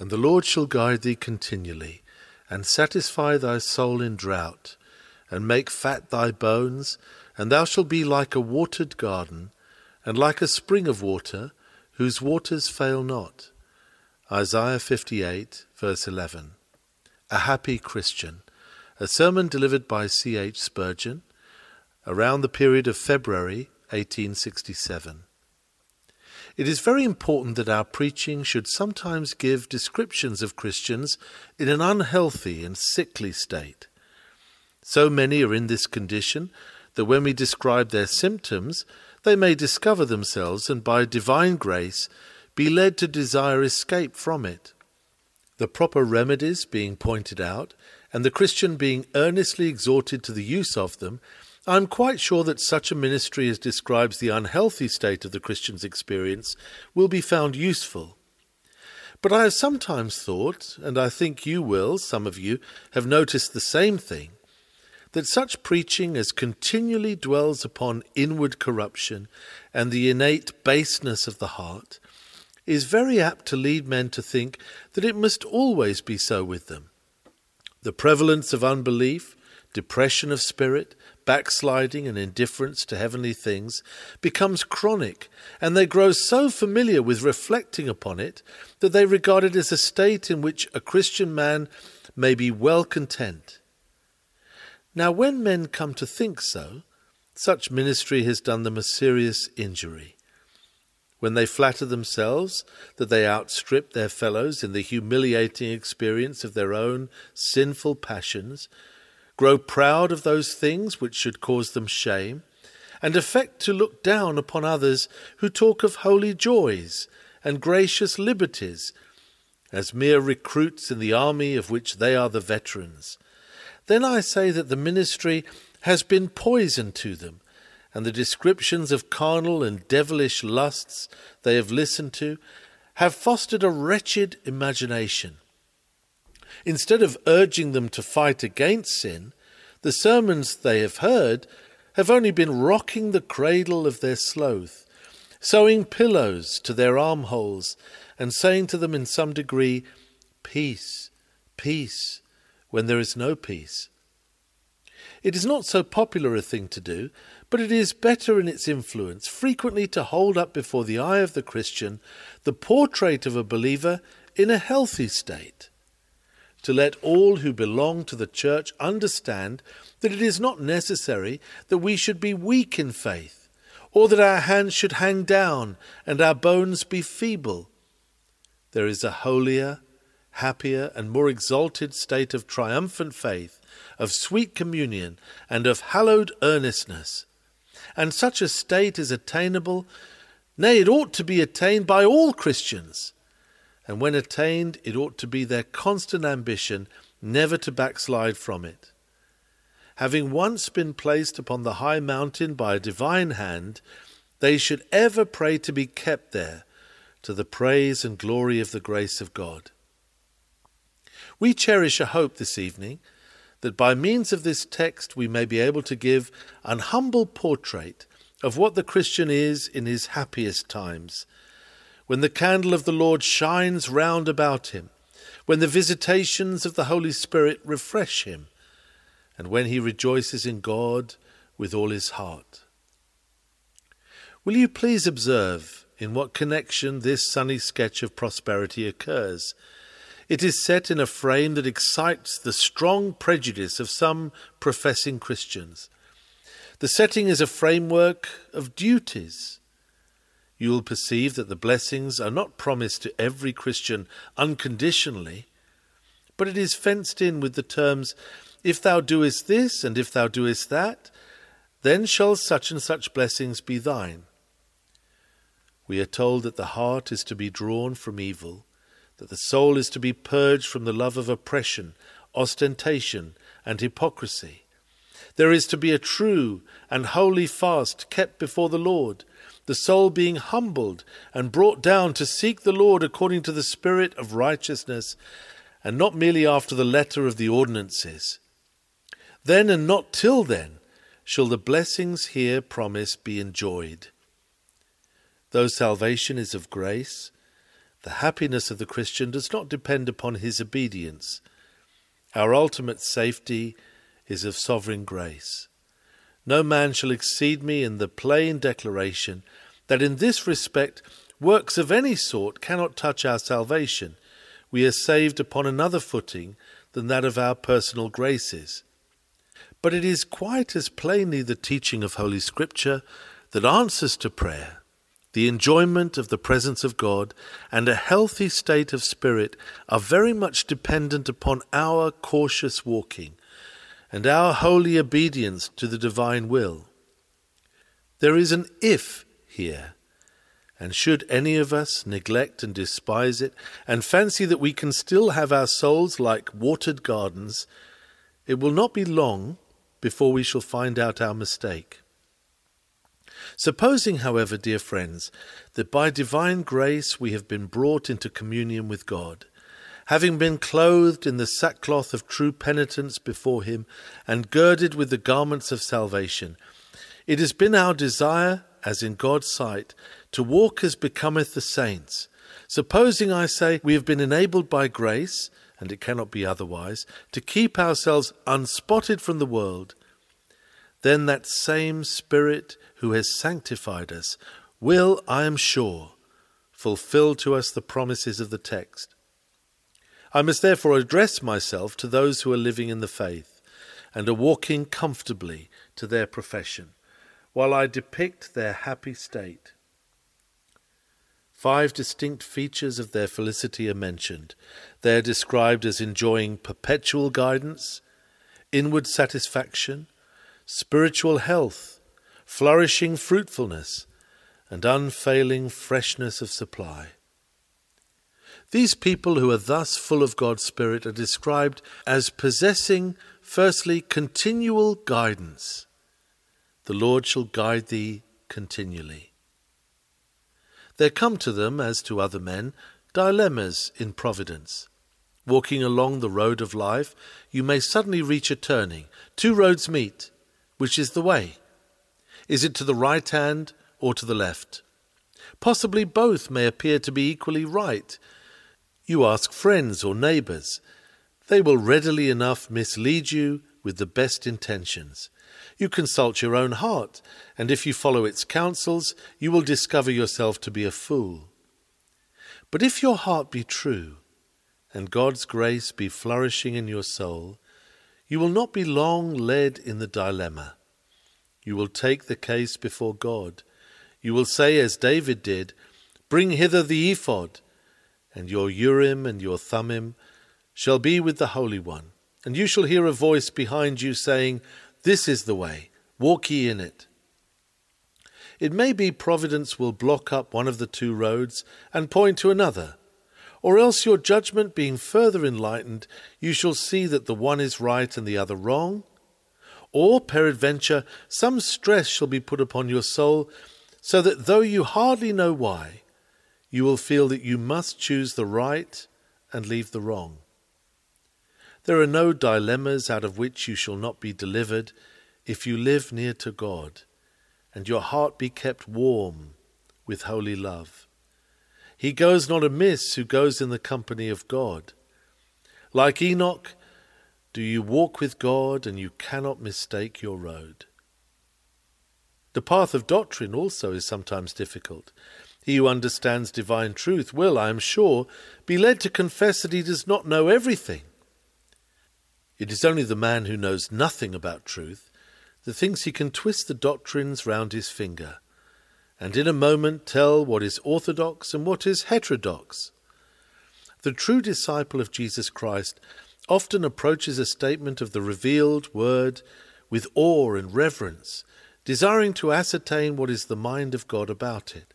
And the Lord shall guide thee continually, and satisfy thy soul in drought, and make fat thy bones, and thou shalt be like a watered garden, and like a spring of water, whose waters fail not. Isaiah 58, verse 11. A Happy Christian, a sermon delivered by C. H. Spurgeon around the period of February 1867. It is very important that our preaching should sometimes give descriptions of Christians in an unhealthy and sickly state. So many are in this condition that when we describe their symptoms, they may discover themselves and by divine grace be led to desire escape from it. The proper remedies being pointed out, and the Christian being earnestly exhorted to the use of them, I am quite sure that such a ministry as describes the unhealthy state of the Christian's experience will be found useful. But I have sometimes thought, and I think you will, some of you, have noticed the same thing, that such preaching as continually dwells upon inward corruption and the innate baseness of the heart is very apt to lead men to think that it must always be so with them. The prevalence of unbelief, depression of spirit, backsliding and indifference to heavenly things becomes chronic, and they grow so familiar with reflecting upon it that they regard it as a state in which a Christian man may be well content. Now, when men come to think so, such ministry has done them a serious injury. When they flatter themselves that they outstrip their fellows in the humiliating experience of their own sinful passions, grow proud of those things which should cause them shame, and affect to look down upon others who talk of holy joys and gracious liberties, as mere recruits in the army of which they are the veterans, then I say that the ministry has been poison to them, and the descriptions of carnal and devilish lusts they have listened to have fostered a wretched imagination Instead of urging them to fight against sin, the sermons they have heard have only been rocking the cradle of their sloth, sewing pillows to their armholes, and saying to them in some degree, Peace, peace, when there is no peace. It is not so popular a thing to do, but it is better in its influence frequently to hold up before the eye of the Christian the portrait of a believer in a healthy state to let all who belong to the church understand that it is not necessary that we should be weak in faith, or that our hands should hang down and our bones be feeble. There is a holier, happier, and more exalted state of triumphant faith, of sweet communion, and of hallowed earnestness. And such a state is attainable, nay, it ought to be attained by all Christians and when attained, it ought to be their constant ambition never to backslide from it. Having once been placed upon the high mountain by a divine hand, they should ever pray to be kept there, to the praise and glory of the grace of God. We cherish a hope this evening that by means of this text we may be able to give an humble portrait of what the Christian is in his happiest times when the candle of the Lord shines round about him, when the visitations of the Holy Spirit refresh him, and when he rejoices in God with all his heart. Will you please observe in what connection this sunny sketch of prosperity occurs? It is set in a frame that excites the strong prejudice of some professing Christians. The setting is a framework of duties you will perceive that the blessings are not promised to every Christian unconditionally, but it is fenced in with the terms, If thou doest this, and if thou doest that, then shall such and such blessings be thine. We are told that the heart is to be drawn from evil, that the soul is to be purged from the love of oppression, ostentation, and hypocrisy. There is to be a true and holy fast kept before the Lord, the soul being humbled and brought down to seek the Lord according to the spirit of righteousness, and not merely after the letter of the ordinances. Then and not till then shall the blessings here promised be enjoyed. Though salvation is of grace, The happiness of the Christian does not depend upon his obedience. Our ultimate safety is of sovereign grace. No man shall exceed me in the plain declaration that in this respect works of any sort cannot touch our salvation. We are saved upon another footing than that of our personal graces. But it is quite as plainly the teaching of Holy Scripture that answers to prayer, the enjoyment of the presence of God, and a healthy state of spirit are very much dependent upon our cautious walking and our holy obedience to the divine will. There is an if here, and should any of us neglect and despise it, and fancy that we can still have our souls like watered gardens, it will not be long before we shall find out our mistake. Supposing, however, dear friends, that by divine grace we have been brought into communion with God, having been clothed in the sackcloth of true penitence before Him, and girded with the garments of salvation, it has been our desire, as in God's sight, to walk as becometh the saints. Supposing, I say, we have been enabled by grace, and it cannot be otherwise, to keep ourselves unspotted from the world, then that same Spirit who has sanctified us will, I am sure, fulfill to us the promises of the text. I must therefore address myself to those who are living in the faith and are walking comfortably to their profession, while I depict their happy state. Five distinct features of their felicity are mentioned. They are described as enjoying perpetual guidance, inward satisfaction, spiritual health, flourishing fruitfulness, and unfailing freshness of supply. These people who are thus full of God's Spirit are described as possessing, firstly, continual guidance. The Lord shall guide thee continually. There come to them, as to other men, dilemmas in providence. Walking along the road of life, you may suddenly reach a turning. Two roads meet. Which is the way? Is it to the right hand or to the left? Possibly both may appear to be equally right, you ask friends or neighbours. They will readily enough mislead you with the best intentions. You consult your own heart, and if you follow its counsels, you will discover yourself to be a fool. But if your heart be true, and God's grace be flourishing in your soul, you will not be long led in the dilemma. You will take the case before God. You will say, as David did, Bring hither the ephod and your Urim and your Thummim shall be with the Holy One. And you shall hear a voice behind you saying, This is the way, walk ye in it. It may be Providence will block up one of the two roads and point to another, or else your judgment being further enlightened, you shall see that the one is right and the other wrong. Or, peradventure, some stress shall be put upon your soul, so that though you hardly know why, you will feel that you must choose the right and leave the wrong. There are no dilemmas out of which you shall not be delivered if you live near to God and your heart be kept warm with holy love. He goes not amiss who goes in the company of God. Like Enoch, do you walk with God and you cannot mistake your road. The path of doctrine also is sometimes difficult. He who understands divine truth will, I am sure, be led to confess that he does not know everything. It is only the man who knows nothing about truth that thinks he can twist the doctrines round his finger, and in a moment tell what is orthodox and what is heterodox. The true disciple of Jesus Christ often approaches a statement of the revealed word with awe and reverence, desiring to ascertain what is the mind of God about it.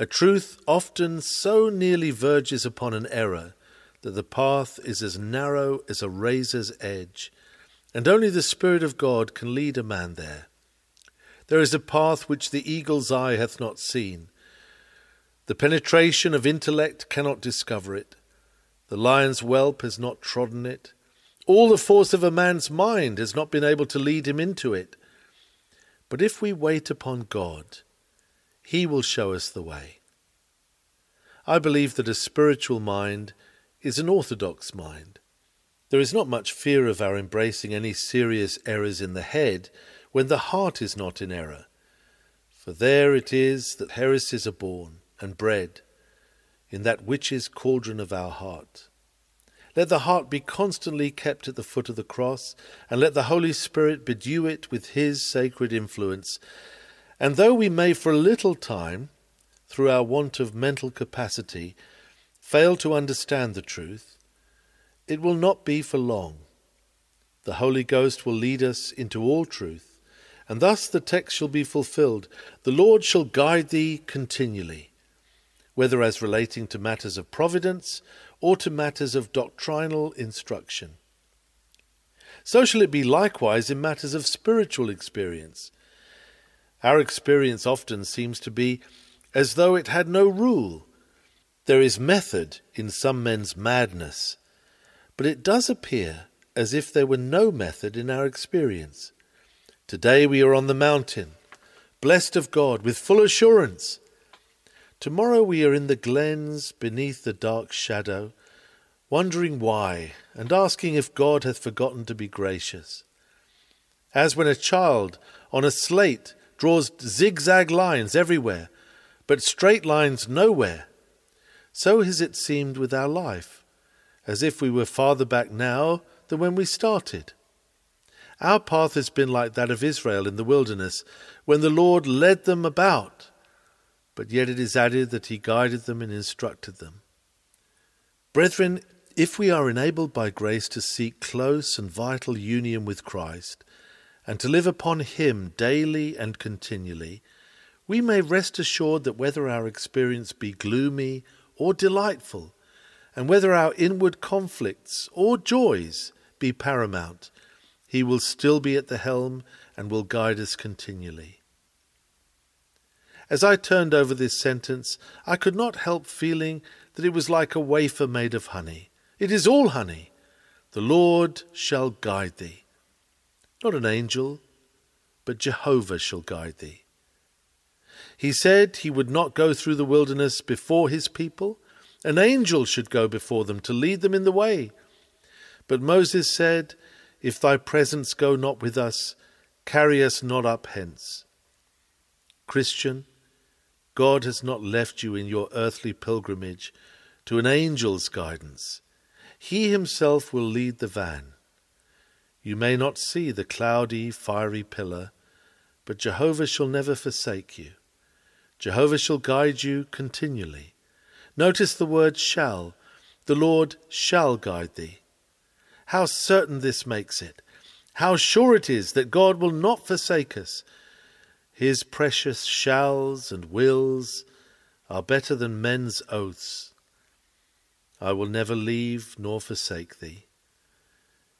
A truth often so nearly verges upon an error that the path is as narrow as a razor's edge, and only the Spirit of God can lead a man there. There is a path which the eagle's eye hath not seen. The penetration of intellect cannot discover it. The lion's whelp has not trodden it. All the force of a man's mind has not been able to lead him into it. But if we wait upon God, he will show us the way. I believe that a spiritual mind is an orthodox mind. There is not much fear of our embracing any serious errors in the head when the heart is not in error. For there it is that heresies are born and bred, in that witch's cauldron of our heart. Let the heart be constantly kept at the foot of the cross, and let the Holy Spirit bedew it with His sacred influence. And though we may for a little time, through our want of mental capacity, fail to understand the truth, it will not be for long. The Holy Ghost will lead us into all truth, and thus the text shall be fulfilled The Lord shall guide thee continually, whether as relating to matters of providence or to matters of doctrinal instruction. So shall it be likewise in matters of spiritual experience. Our experience often seems to be as though it had no rule. There is method in some men's madness, but it does appear as if there were no method in our experience. Today we are on the mountain, blessed of God, with full assurance. Tomorrow we are in the glens beneath the dark shadow, wondering why, and asking if God hath forgotten to be gracious. As when a child on a slate draws zigzag lines everywhere, but straight lines nowhere, so has it seemed with our life as if we were farther back now than when we started. Our path has been like that of Israel in the wilderness, when the Lord led them about, but yet it is added that he guided them and instructed them. Brethren, if we are enabled by grace to seek close and vital union with Christ, and to live upon him daily and continually, we may rest assured that whether our experience be gloomy or delightful, and whether our inward conflicts or joys be paramount, he will still be at the helm and will guide us continually. As I turned over this sentence, I could not help feeling that it was like a wafer made of honey. It is all honey. The Lord shall guide thee. Not an angel, but Jehovah shall guide thee. He said he would not go through the wilderness before his people, an angel should go before them to lead them in the way. But Moses said, If thy presence go not with us, carry us not up hence. Christian, God has not left you in your earthly pilgrimage to an angel's guidance. He himself will lead the van. You may not see the cloudy, fiery pillar, but Jehovah shall never forsake you. Jehovah shall guide you continually. Notice the word shall. The Lord shall guide thee. How certain this makes it. How sure it is that God will not forsake us. His precious shalls and wills are better than men's oaths. I will never leave nor forsake thee.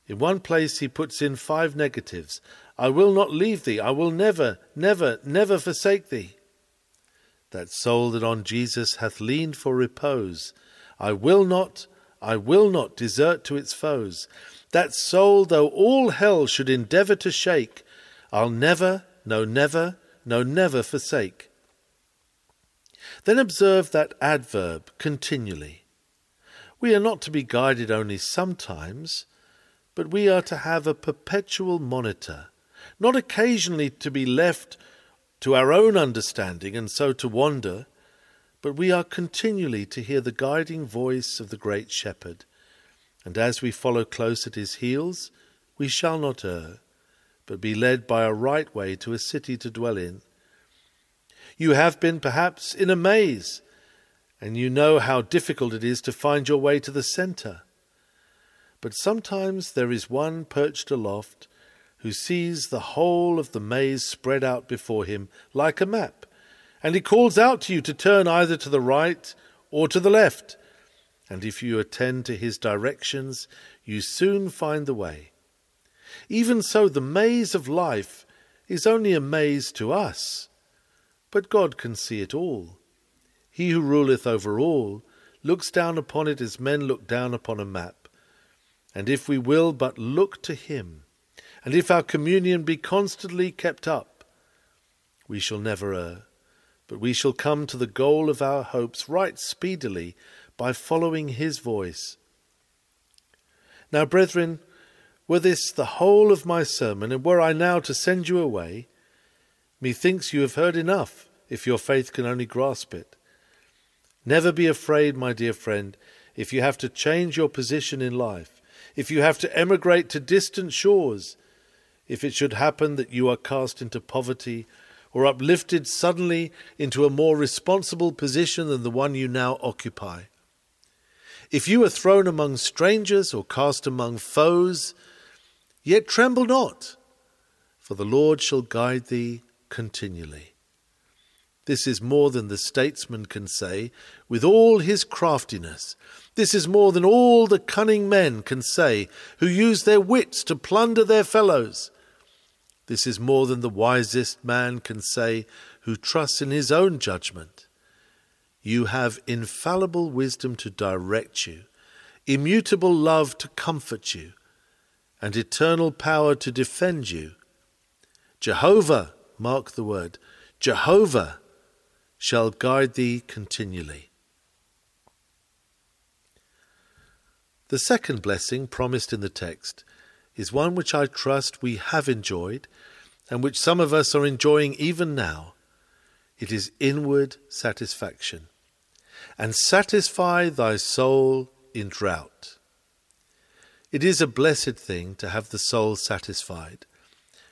In one place he puts in five negatives. I will not leave thee. I will never, never, never forsake thee that soul that on Jesus hath leaned for repose. I will not, I will not desert to its foes. That soul, though all hell should endeavour to shake, I'll never, no, never, no, never forsake. Then observe that adverb continually. We are not to be guided only sometimes, but we are to have a perpetual monitor, not occasionally to be left to our own understanding and so to wander, but we are continually to hear the guiding voice of the great Shepherd, and as we follow close at his heels, we shall not err, but be led by a right way to a city to dwell in. You have been perhaps in a maze, and you know how difficult it is to find your way to the centre. But sometimes there is one perched aloft who sees the whole of the maze spread out before him like a map, and he calls out to you to turn either to the right or to the left, and if you attend to his directions, you soon find the way. Even so, the maze of life is only a maze to us, but God can see it all. He who ruleth over all looks down upon it as men look down upon a map, and if we will but look to him, and if our communion be constantly kept up, we shall never err, but we shall come to the goal of our hopes right speedily by following his voice. Now, brethren, were this the whole of my sermon, and were I now to send you away, methinks you have heard enough, if your faith can only grasp it. Never be afraid, my dear friend, if you have to change your position in life, if you have to emigrate to distant shores, if it should happen that you are cast into poverty or uplifted suddenly into a more responsible position than the one you now occupy. If you are thrown among strangers or cast among foes, yet tremble not, for the Lord shall guide thee continually. This is more than the statesman can say with all his craftiness. This is more than all the cunning men can say who use their wits to plunder their fellows. This is more than the wisest man can say who trusts in his own judgment. You have infallible wisdom to direct you, immutable love to comfort you, and eternal power to defend you. Jehovah, mark the word, Jehovah shall guide thee continually. The second blessing promised in the text is one which I trust we have enjoyed and which some of us are enjoying even now. It is inward satisfaction. And satisfy thy soul in drought. It is a blessed thing to have the soul satisfied,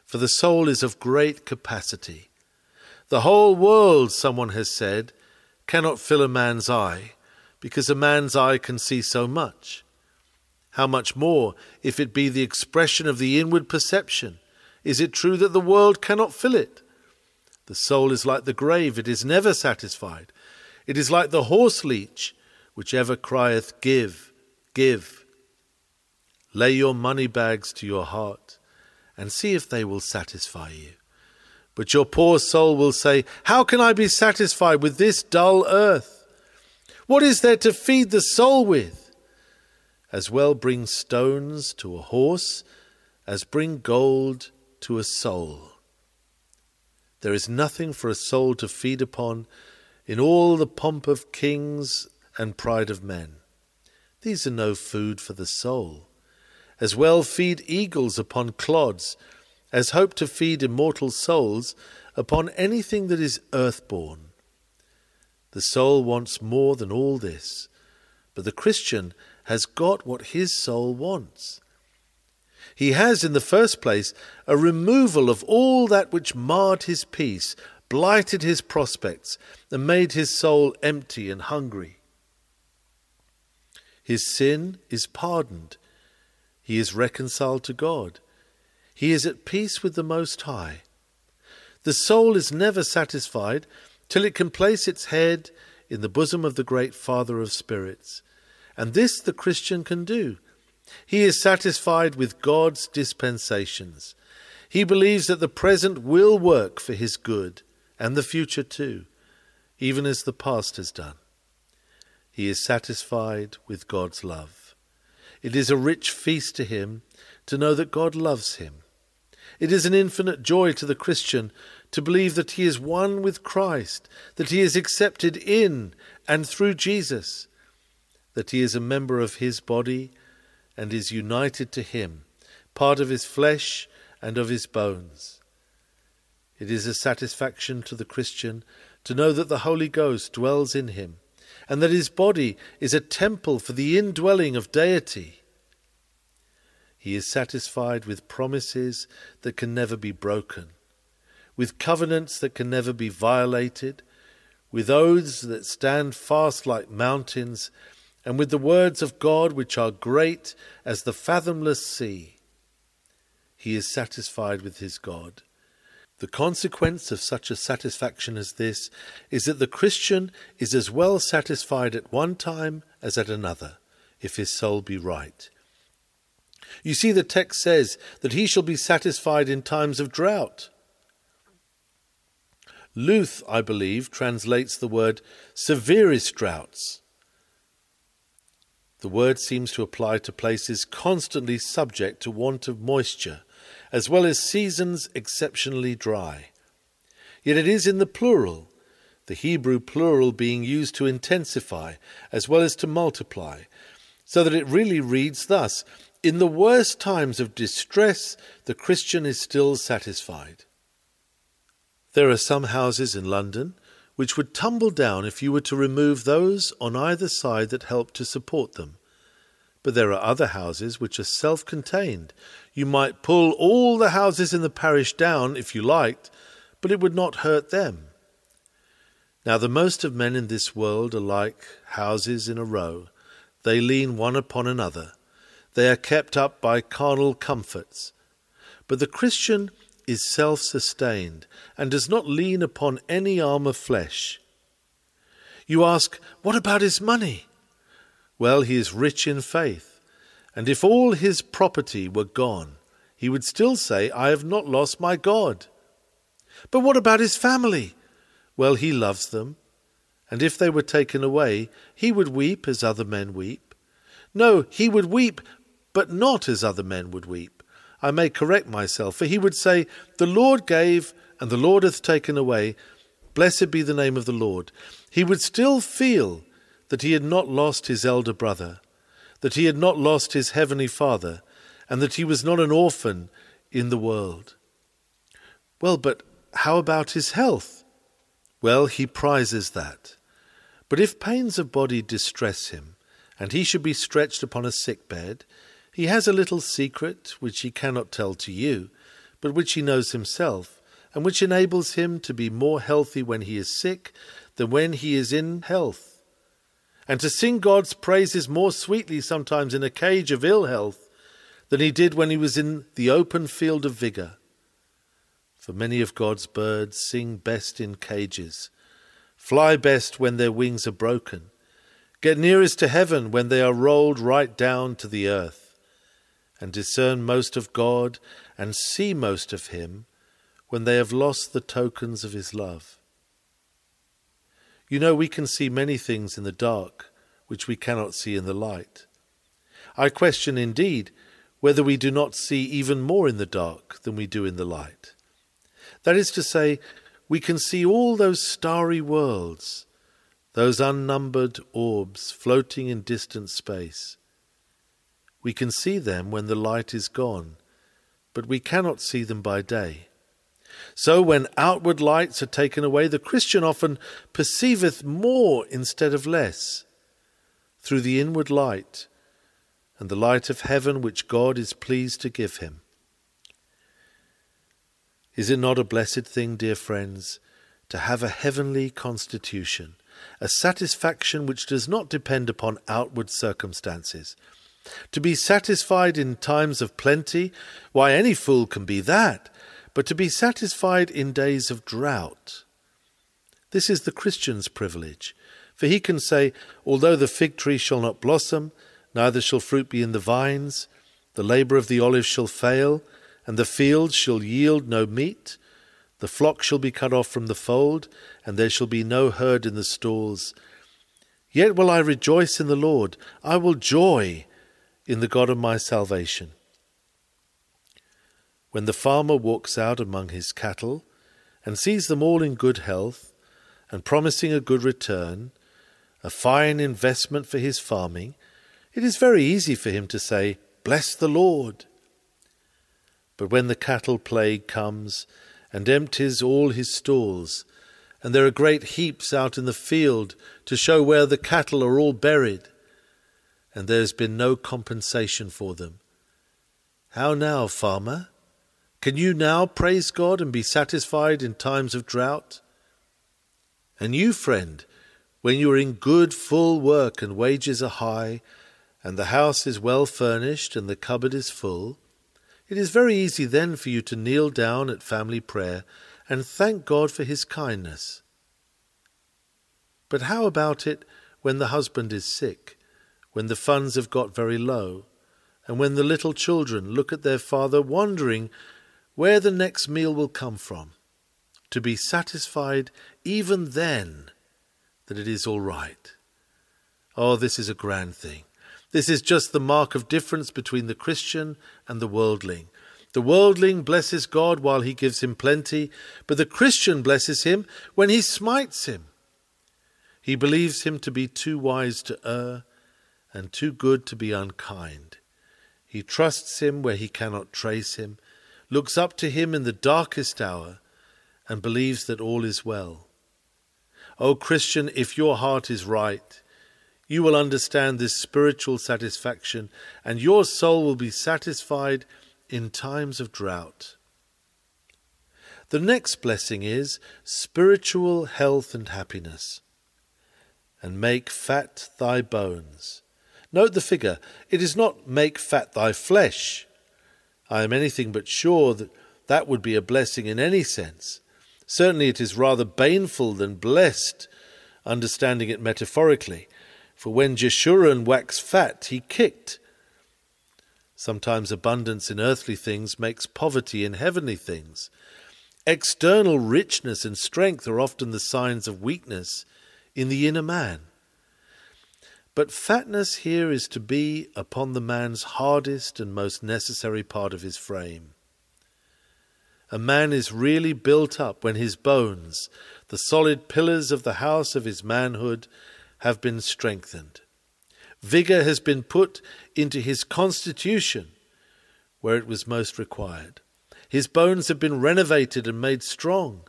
for the soul is of great capacity. The whole world, someone has said, cannot fill a man's eye, because a man's eye can see so much. How much more if it be the expression of the inward perception? Is it true that the world cannot fill it? The soul is like the grave, it is never satisfied. It is like the horse leech, which ever crieth, Give, give. Lay your money bags to your heart, and see if they will satisfy you. But your poor soul will say, How can I be satisfied with this dull earth? What is there to feed the soul with? as well bring stones to a horse as bring gold to a soul. There is nothing for a soul to feed upon in all the pomp of kings and pride of men. These are no food for the soul. As well feed eagles upon clods as hope to feed immortal souls upon anything that is earthborn. The soul wants more than all this, but the Christian has got what his soul wants. He has, in the first place, a removal of all that which marred his peace, blighted his prospects, and made his soul empty and hungry. His sin is pardoned. He is reconciled to God. He is at peace with the Most High. The soul is never satisfied till it can place its head in the bosom of the great Father of spirits and this the Christian can do. He is satisfied with God's dispensations. He believes that the present will work for his good, and the future too, even as the past has done. He is satisfied with God's love. It is a rich feast to him to know that God loves him. It is an infinite joy to the Christian to believe that he is one with Christ, that he is accepted in and through Jesus, that he is a member of his body and is united to him, part of his flesh and of his bones. It is a satisfaction to the Christian to know that the Holy Ghost dwells in him, and that his body is a temple for the indwelling of deity. He is satisfied with promises that can never be broken, with covenants that can never be violated, with oaths that stand fast like mountains and with the words of God which are great as the fathomless sea. He is satisfied with his God. The consequence of such a satisfaction as this is that the Christian is as well satisfied at one time as at another, if his soul be right. You see, the text says that he shall be satisfied in times of drought. Lowth, I believe, translates the word severest droughts. The word seems to apply to places constantly subject to want of moisture, as well as seasons exceptionally dry. Yet it is in the plural, the Hebrew plural being used to intensify as well as to multiply, so that it really reads thus In the worst times of distress, the Christian is still satisfied. There are some houses in London which would tumble down if you were to remove those on either side that help to support them. But there are other houses which are self contained. You might pull all the houses in the parish down if you liked, but it would not hurt them. Now, the most of men in this world are like houses in a row. They lean one upon another. They are kept up by carnal comforts. But the Christian is self sustained and does not lean upon any arm of flesh. You ask, What about his money? Well, he is rich in faith, and if all his property were gone, he would still say, I have not lost my God. But what about his family? Well, he loves them, and if they were taken away, he would weep as other men weep. No, he would weep, but not as other men would weep. I may correct myself, for he would say, The Lord gave, and the Lord hath taken away. Blessed be the name of the Lord. He would still feel that he had not lost his elder brother, that he had not lost his heavenly Father, and that he was not an orphan in the world. Well, but how about his health? Well, he prizes that. But if pains of body distress him, and he should be stretched upon a sick bed, he has a little secret which he cannot tell to you, but which he knows himself, and which enables him to be more healthy when he is sick than when he is in health, and to sing God's praises more sweetly sometimes in a cage of ill health than he did when he was in the open field of vigour. For many of God's birds sing best in cages, fly best when their wings are broken, get nearest to heaven when they are rolled right down to the earth, and discern most of God and see most of Him when they have lost the tokens of His love. You know, we can see many things in the dark which we cannot see in the light. I question indeed whether we do not see even more in the dark than we do in the light. That is to say, we can see all those starry worlds, those unnumbered orbs floating in distant space. We can see them when the light is gone, but we cannot see them by day. So, when outward lights are taken away, the Christian often perceiveth more instead of less, through the inward light and the light of heaven which God is pleased to give him. Is it not a blessed thing, dear friends, to have a heavenly constitution, a satisfaction which does not depend upon outward circumstances? To be satisfied in times of plenty, why, any fool can be that, but to be satisfied in days of drought. This is the Christian's privilege, for he can say, Although the fig tree shall not blossom, neither shall fruit be in the vines, the labour of the olive shall fail, and the fields shall yield no meat. The flock shall be cut off from the fold, and there shall be no herd in the stalls. Yet will I rejoice in the Lord, I will joy in the God of my salvation. When the farmer walks out among his cattle, and sees them all in good health, and promising a good return, a fine investment for his farming, it is very easy for him to say, Bless the Lord. But when the cattle plague comes and empties all his stalls, and there are great heaps out in the field to show where the cattle are all buried, and there has been no compensation for them. How now, farmer? Can you now praise God and be satisfied in times of drought? And you, friend, when you are in good, full work and wages are high, and the house is well furnished and the cupboard is full, it is very easy then for you to kneel down at family prayer and thank God for his kindness. But how about it when the husband is sick, when the funds have got very low, and when the little children look at their father wondering where the next meal will come from? To be satisfied even then that it is all right. Oh, this is a grand thing. This is just the mark of difference between the Christian and the worldling. The worldling blesses God while he gives him plenty, but the Christian blesses him when he smites him, He believes him to be too wise to err and too good to be unkind. He trusts him where he cannot trace him, looks up to him in the darkest hour, and believes that all is well. O Christian, if your heart is right, you will understand this spiritual satisfaction, and your soul will be satisfied in times of drought. The next blessing is spiritual health and happiness and make fat thy bones. Note the figure. It is not make fat thy flesh. I am anything but sure that that would be a blessing in any sense. Certainly it is rather baneful than blessed, understanding it metaphorically. For when Jeshurun waxed fat, he kicked. Sometimes abundance in earthly things makes poverty in heavenly things. External richness and strength are often the signs of weakness in the inner man. But fatness here is to be upon the man's hardest and most necessary part of his frame. A man is really built up when his bones, the solid pillars of the house of his manhood, have been strengthened. Vigour has been put into his constitution where it was most required. His bones have been renovated and made strong.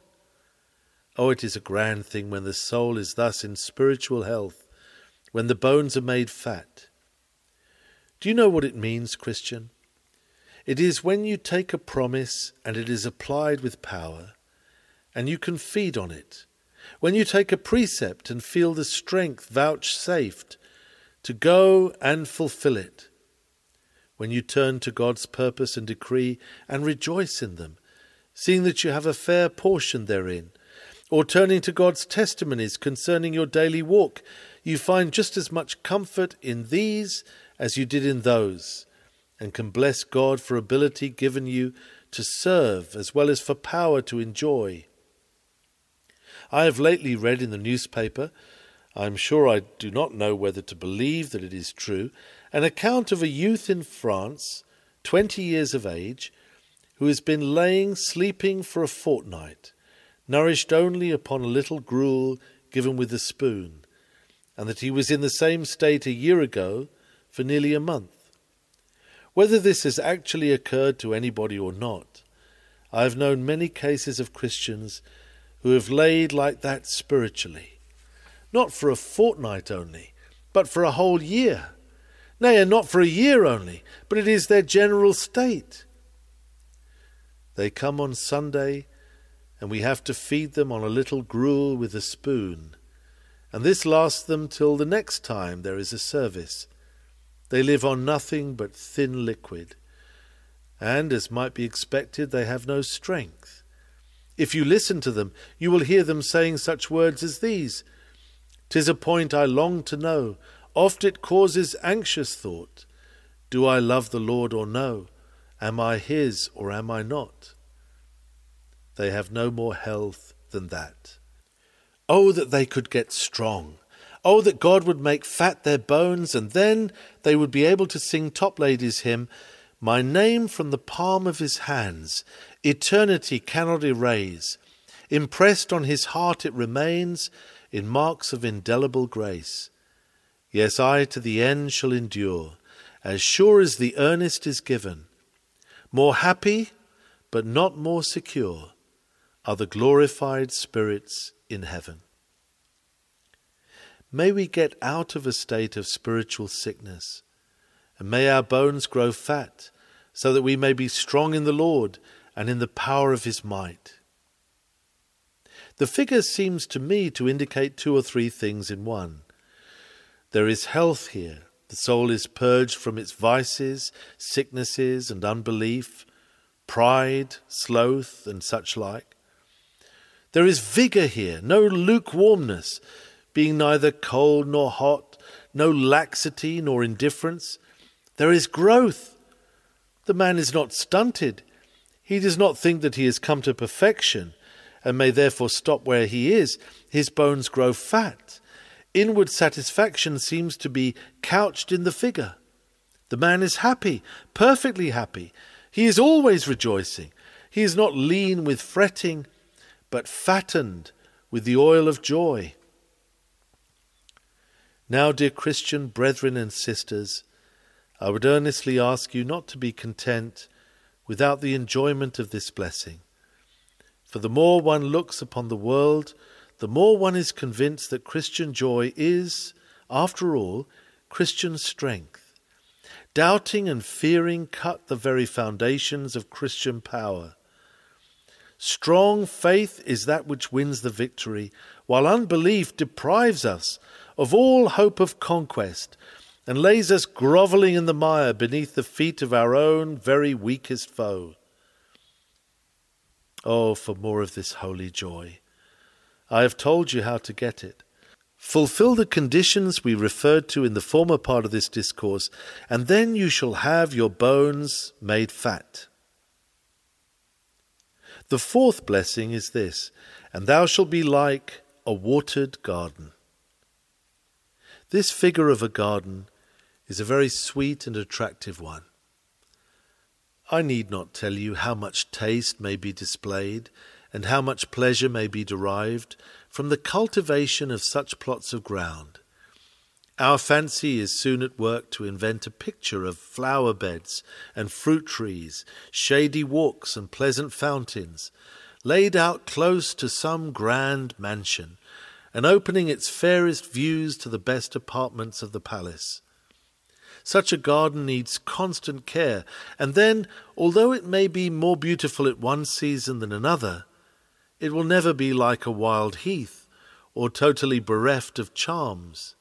Oh, it is a grand thing when the soul is thus in spiritual health, when the bones are made fat. Do you know what it means, Christian? It is when you take a promise and it is applied with power, and you can feed on it. When you take a precept and feel the strength vouchsafed to go and fulfill it. When you turn to God's purpose and decree and rejoice in them, seeing that you have a fair portion therein, or turning to God's testimonies concerning your daily walk, you find just as much comfort in these as you did in those, and can bless God for ability given you to serve as well as for power to enjoy. I have lately read in the newspaper, I am sure I do not know whether to believe that it is true, an account of a youth in France, twenty years of age, who has been laying sleeping for a fortnight nourished only upon a little gruel given with a spoon, and that he was in the same state a year ago for nearly a month. Whether this has actually occurred to anybody or not, I have known many cases of Christians who have laid like that spiritually, not for a fortnight only, but for a whole year. Nay, and not for a year only, but it is their general state. They come on Sunday and we have to feed them on a little gruel with a spoon, and this lasts them till the next time there is a service. They live on nothing but thin liquid, and, as might be expected, they have no strength. If you listen to them, you will hear them saying such words as these "'Tis a point I long to know, oft it causes anxious thought. Do I love the Lord or no? Am I his or am I not? they have no more health than that. Oh, that they could get strong! Oh, that God would make fat their bones, and then they would be able to sing Toplady's hymn, My name from the palm of his hands, eternity cannot erase. Impressed on his heart it remains in marks of indelible grace. Yes, I to the end shall endure, as sure as the earnest is given. More happy, but not more secure are the glorified spirits in heaven. May we get out of a state of spiritual sickness, and may our bones grow fat, so that we may be strong in the Lord and in the power of his might. The figure seems to me to indicate two or three things in one. There is health here. The soul is purged from its vices, sicknesses, and unbelief, pride, sloth, and such like. There is vigour here, no lukewarmness, being neither cold nor hot, no laxity nor indifference. There is growth. The man is not stunted. He does not think that he has come to perfection and may therefore stop where he is. His bones grow fat. Inward satisfaction seems to be couched in the figure. The man is happy, perfectly happy. He is always rejoicing. He is not lean with fretting but fattened with the oil of joy. Now, dear Christian brethren and sisters, I would earnestly ask you not to be content without the enjoyment of this blessing. For the more one looks upon the world, the more one is convinced that Christian joy is, after all, Christian strength. Doubting and fearing cut the very foundations of Christian power. Strong faith is that which wins the victory, while unbelief deprives us of all hope of conquest and lays us grovelling in the mire beneath the feet of our own very weakest foe. Oh, for more of this holy joy! I have told you how to get it. Fulfill the conditions we referred to in the former part of this discourse, and then you shall have your bones made fat. The fourth blessing is this And thou shalt be like a watered garden. This figure of a garden is a very sweet and attractive one. I need not tell you how much taste may be displayed and how much pleasure may be derived from the cultivation of such plots of ground. Our fancy is soon at work to invent a picture of flower beds and fruit trees, shady walks and pleasant fountains, laid out close to some grand mansion, and opening its fairest views to the best apartments of the palace. Such a garden needs constant care, and then, although it may be more beautiful at one season than another, it will never be like a wild heath, or totally bereft of charms.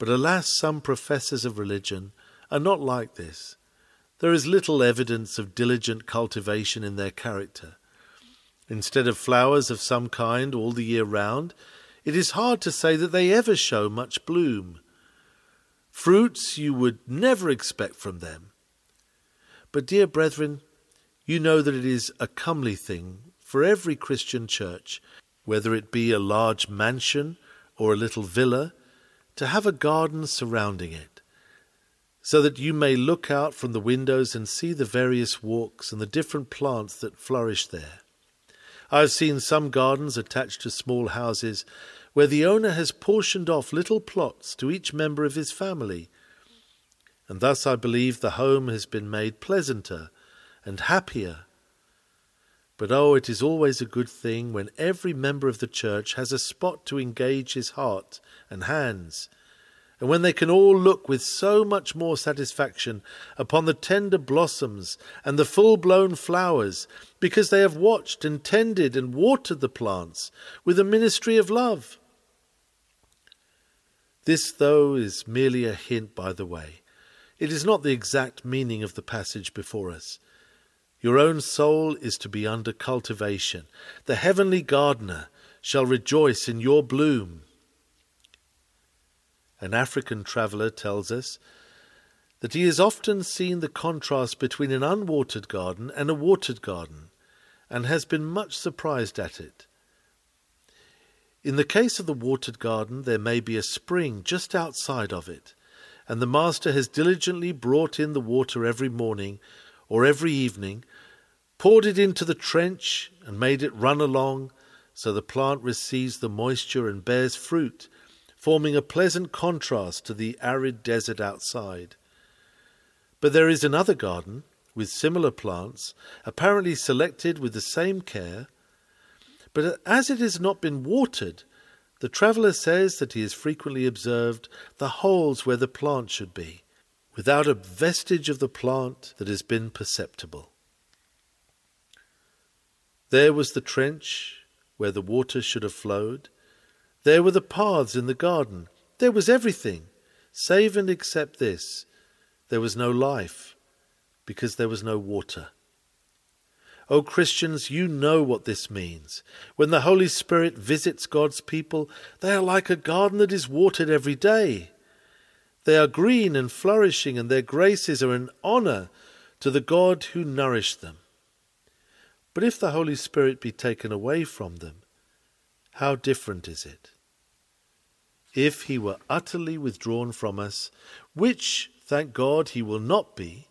But alas, some professors of religion are not like this. There is little evidence of diligent cultivation in their character. Instead of flowers of some kind all the year round, it is hard to say that they ever show much bloom fruits you would never expect from them. But, dear brethren, you know that it is a comely thing for every Christian church, whether it be a large mansion or a little villa, to have a garden surrounding it, so that you may look out from the windows and see the various walks and the different plants that flourish there. I have seen some gardens attached to small houses where the owner has portioned off little plots to each member of his family. And thus I believe the home has been made pleasanter and happier. But oh, it is always a good thing when every member of the church has a spot to engage his heart and hands, and when they can all look with so much more satisfaction upon the tender blossoms and the full blown flowers, because they have watched and tended and watered the plants with a ministry of love. This, though, is merely a hint by the way. It is not the exact meaning of the passage before us. Your own soul is to be under cultivation. The heavenly gardener shall rejoice in your bloom. An African traveller tells us that he has often seen the contrast between an unwatered garden and a watered garden, and has been much surprised at it. In the case of the watered garden, there may be a spring just outside of it, and the master has diligently brought in the water every morning or every evening, poured it into the trench, and made it run along, so the plant receives the moisture and bears fruit, forming a pleasant contrast to the arid desert outside. But there is another garden, with similar plants, apparently selected with the same care but as it has not been watered, the traveller says that he has frequently observed the holes where the plant should be, without a vestige of the plant that has been perceptible. There was the trench where the water should have flowed. There were the paths in the garden. There was everything, save and except this there was no life, because there was no water. Oh, Christians, you know what this means. When the Holy Spirit visits God's people, they are like a garden that is watered every day. They are green and flourishing, and their graces are an honour to the God who nourished them. But if the Holy Spirit be taken away from them, how different is it? If he were utterly withdrawn from us, which, thank God, he will not be,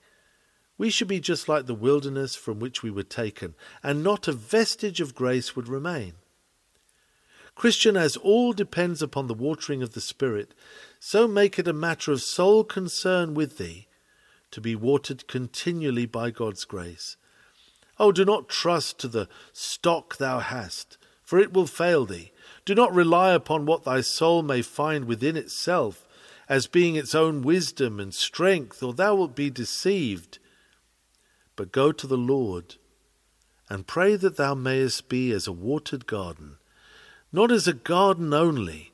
we should be just like the wilderness from which we were taken, and not a vestige of grace would remain. Christian, as all depends upon the watering of the Spirit, so make it a matter of sole concern with thee to be watered continually by God's grace. Oh, do not trust to the stock thou hast, for it will fail thee. Do not rely upon what thy soul may find within itself as being its own wisdom and strength, or thou wilt be deceived. But go to the Lord and pray that thou mayest be as a watered garden, not as a garden only,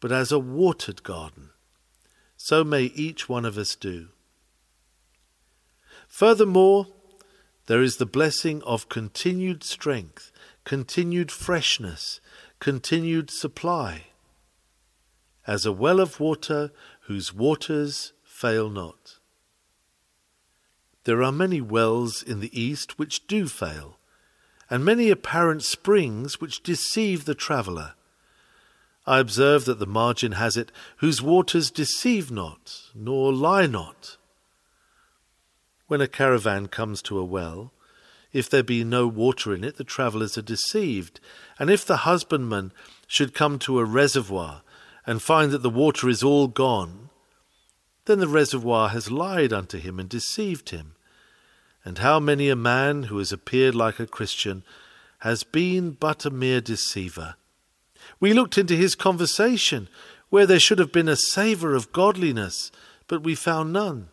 but as a watered garden. So may each one of us do. Furthermore, there is the blessing of continued strength, continued freshness, continued supply, as a well of water whose waters fail not. There are many wells in the east which do fail, and many apparent springs which deceive the traveller. I observe that the margin has it, whose waters deceive not, nor lie not. When a caravan comes to a well, if there be no water in it, the travellers are deceived. And if the husbandman should come to a reservoir and find that the water is all gone, then the reservoir has lied unto him and deceived him. And how many a man who has appeared like a Christian has been but a mere deceiver? We looked into his conversation, where there should have been a savour of godliness, but we found none.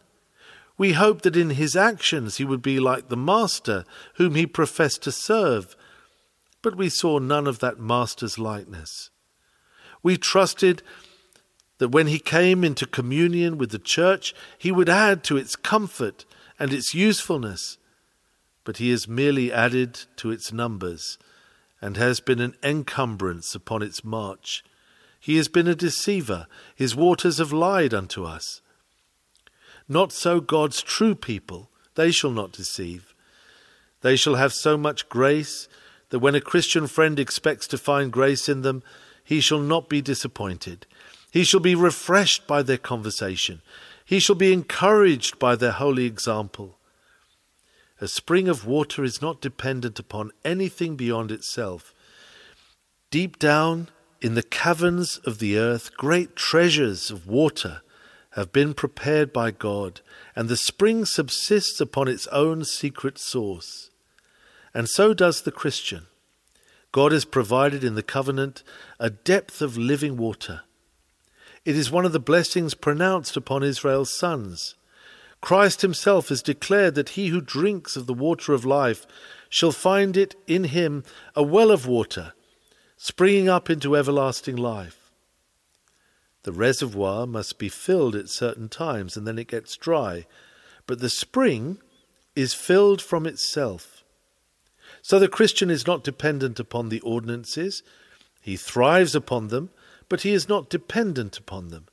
We hoped that in his actions he would be like the Master whom he professed to serve, but we saw none of that Master's likeness. We trusted that when he came into communion with the church, he would add to its comfort and its usefulness, but he has merely added to its numbers and has been an encumbrance upon its march. He has been a deceiver, his waters have lied unto us. Not so God's true people, they shall not deceive. They shall have so much grace that when a Christian friend expects to find grace in them, he shall not be disappointed. He shall be refreshed by their conversation. He shall be encouraged by their holy example. A spring of water is not dependent upon anything beyond itself. Deep down in the caverns of the earth, great treasures of water have been prepared by God, and the spring subsists upon its own secret source. And so does the Christian. God has provided in the covenant a depth of living water. It is one of the blessings pronounced upon Israel's sons. Christ himself has declared that he who drinks of the water of life shall find it in him a well of water, springing up into everlasting life. The reservoir must be filled at certain times and then it gets dry. But the spring is filled from itself. So the Christian is not dependent upon the ordinances. He thrives upon them, but he is not dependent upon them.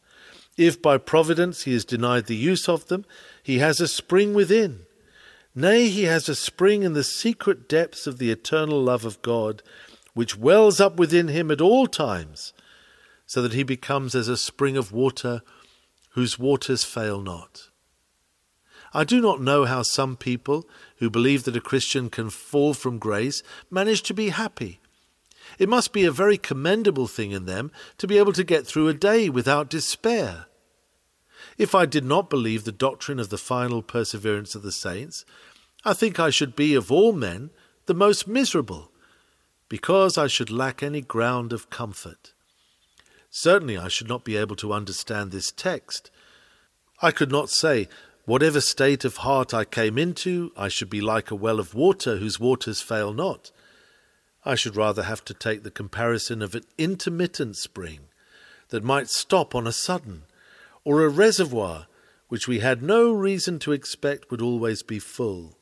If by providence he is denied the use of them, he has a spring within. Nay, he has a spring in the secret depths of the eternal love of God, which wells up within him at all times so that he becomes as a spring of water whose waters fail not. I do not know how some people who believe that a Christian can fall from grace manage to be happy. It must be a very commendable thing in them to be able to get through a day without despair. If I did not believe the doctrine of the final perseverance of the saints, I think I should be of all men the most miserable, because I should lack any ground of comfort. Certainly, I should not be able to understand this text. I could not say, Whatever state of heart I came into, I should be like a well of water whose waters fail not. I should rather have to take the comparison of an intermittent spring that might stop on a sudden, or a reservoir which we had no reason to expect would always be full.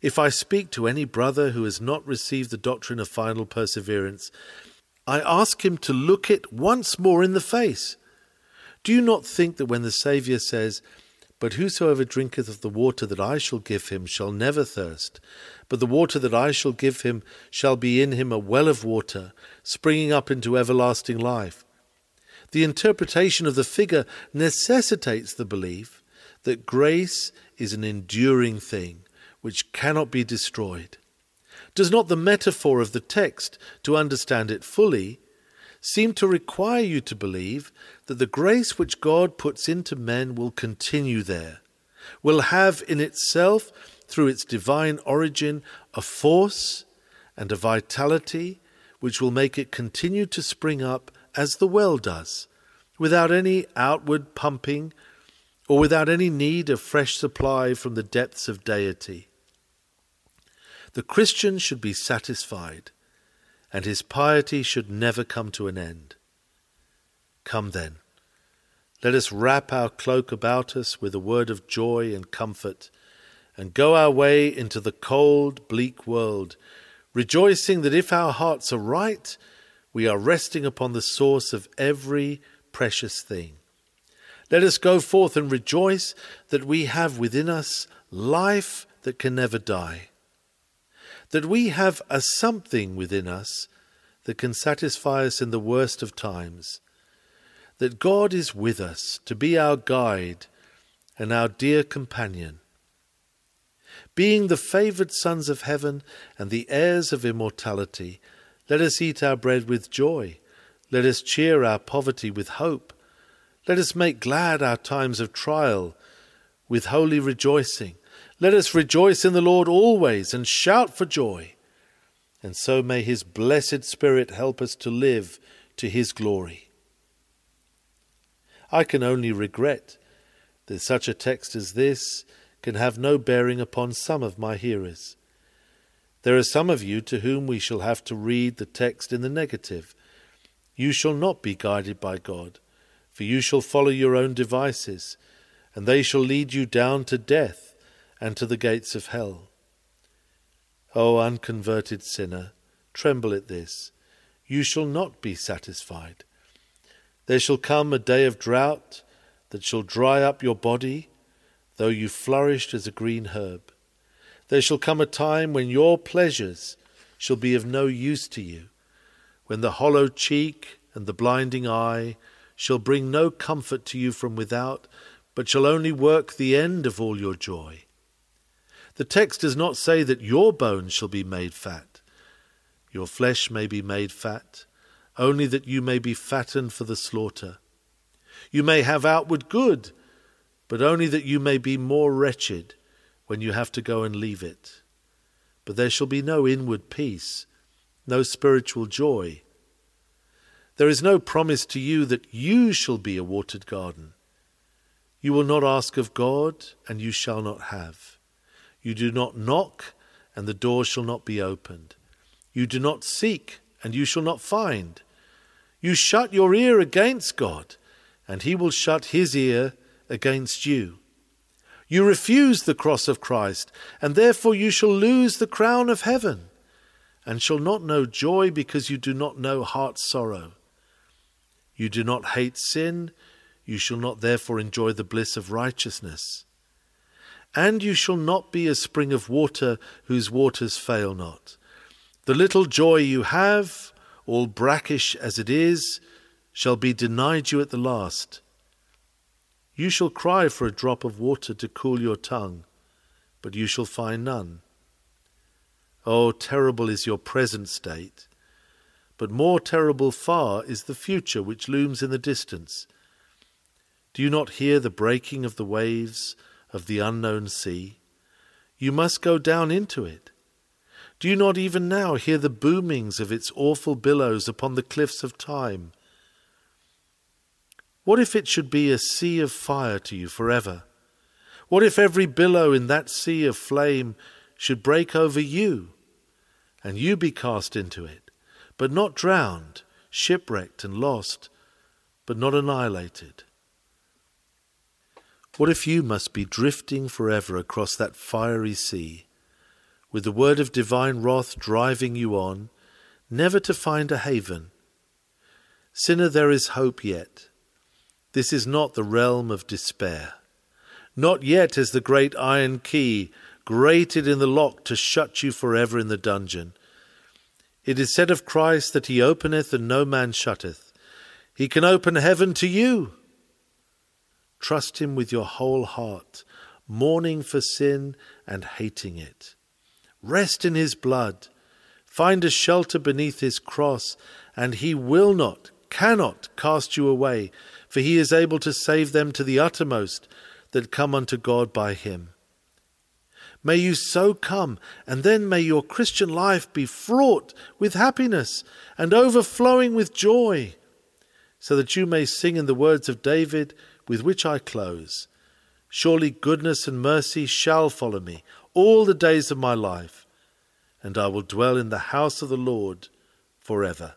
If I speak to any brother who has not received the doctrine of final perseverance, I ask him to look it once more in the face. Do you not think that when the Saviour says, But whosoever drinketh of the water that I shall give him shall never thirst, but the water that I shall give him shall be in him a well of water, springing up into everlasting life? The interpretation of the figure necessitates the belief that grace is an enduring thing which cannot be destroyed. Does not the metaphor of the text, to understand it fully, seem to require you to believe that the grace which God puts into men will continue there, will have in itself, through its divine origin, a force and a vitality which will make it continue to spring up as the well does, without any outward pumping or without any need of fresh supply from the depths of deity. The Christian should be satisfied, and his piety should never come to an end. Come then, let us wrap our cloak about us with a word of joy and comfort, and go our way into the cold, bleak world, rejoicing that if our hearts are right, we are resting upon the source of every precious thing. Let us go forth and rejoice that we have within us life that can never die that we have a something within us that can satisfy us in the worst of times, that God is with us to be our guide and our dear companion. Being the favoured sons of heaven and the heirs of immortality, let us eat our bread with joy. Let us cheer our poverty with hope. Let us make glad our times of trial with holy rejoicing. Let us rejoice in the Lord always and shout for joy. And so may his blessed Spirit help us to live to his glory. I can only regret that such a text as this can have no bearing upon some of my hearers. There are some of you to whom we shall have to read the text in the negative. You shall not be guided by God, for you shall follow your own devices, and they shall lead you down to death and to the gates of hell. O unconverted sinner, tremble at this. You shall not be satisfied. There shall come a day of drought that shall dry up your body, though you flourished as a green herb. There shall come a time when your pleasures shall be of no use to you, when the hollow cheek and the blinding eye shall bring no comfort to you from without, but shall only work the end of all your joy. The text does not say that your bones shall be made fat. Your flesh may be made fat, only that you may be fattened for the slaughter. You may have outward good, but only that you may be more wretched when you have to go and leave it. But there shall be no inward peace, no spiritual joy. There is no promise to you that you shall be a watered garden. You will not ask of God, and you shall not have. You do not knock, and the door shall not be opened. You do not seek, and you shall not find. You shut your ear against God, and he will shut his ear against you. You refuse the cross of Christ, and therefore you shall lose the crown of heaven, and shall not know joy because you do not know heart sorrow. You do not hate sin, you shall not therefore enjoy the bliss of righteousness. And you shall not be a spring of water whose waters fail not. The little joy you have, all brackish as it is, shall be denied you at the last. You shall cry for a drop of water to cool your tongue, but you shall find none. Oh, terrible is your present state, but more terrible far is the future which looms in the distance. Do you not hear the breaking of the waves? Of the unknown sea. You must go down into it. Do you not even now hear the boomings of its awful billows upon the cliffs of time? What if it should be a sea of fire to you forever? What if every billow in that sea of flame should break over you, and you be cast into it, but not drowned, shipwrecked and lost, but not annihilated? What if you must be drifting forever across that fiery sea, with the word of divine wrath driving you on, never to find a haven? Sinner, there is hope yet. This is not the realm of despair. Not yet is the great iron key grated in the lock to shut you forever in the dungeon. It is said of Christ that he openeth and no man shutteth. He can open heaven to you. Trust Him with your whole heart, mourning for sin and hating it. Rest in His blood, Find a shelter beneath his cross, and he will not, cannot cast you away, for he is able to save them to the uttermost that come unto God by him. May you so come, and then may your Christian life be fraught with happiness and overflowing with joy, so that you may sing in the words of David with which I close Surely goodness and mercy shall follow me all the days of my life and I will dwell in the house of the Lord forever.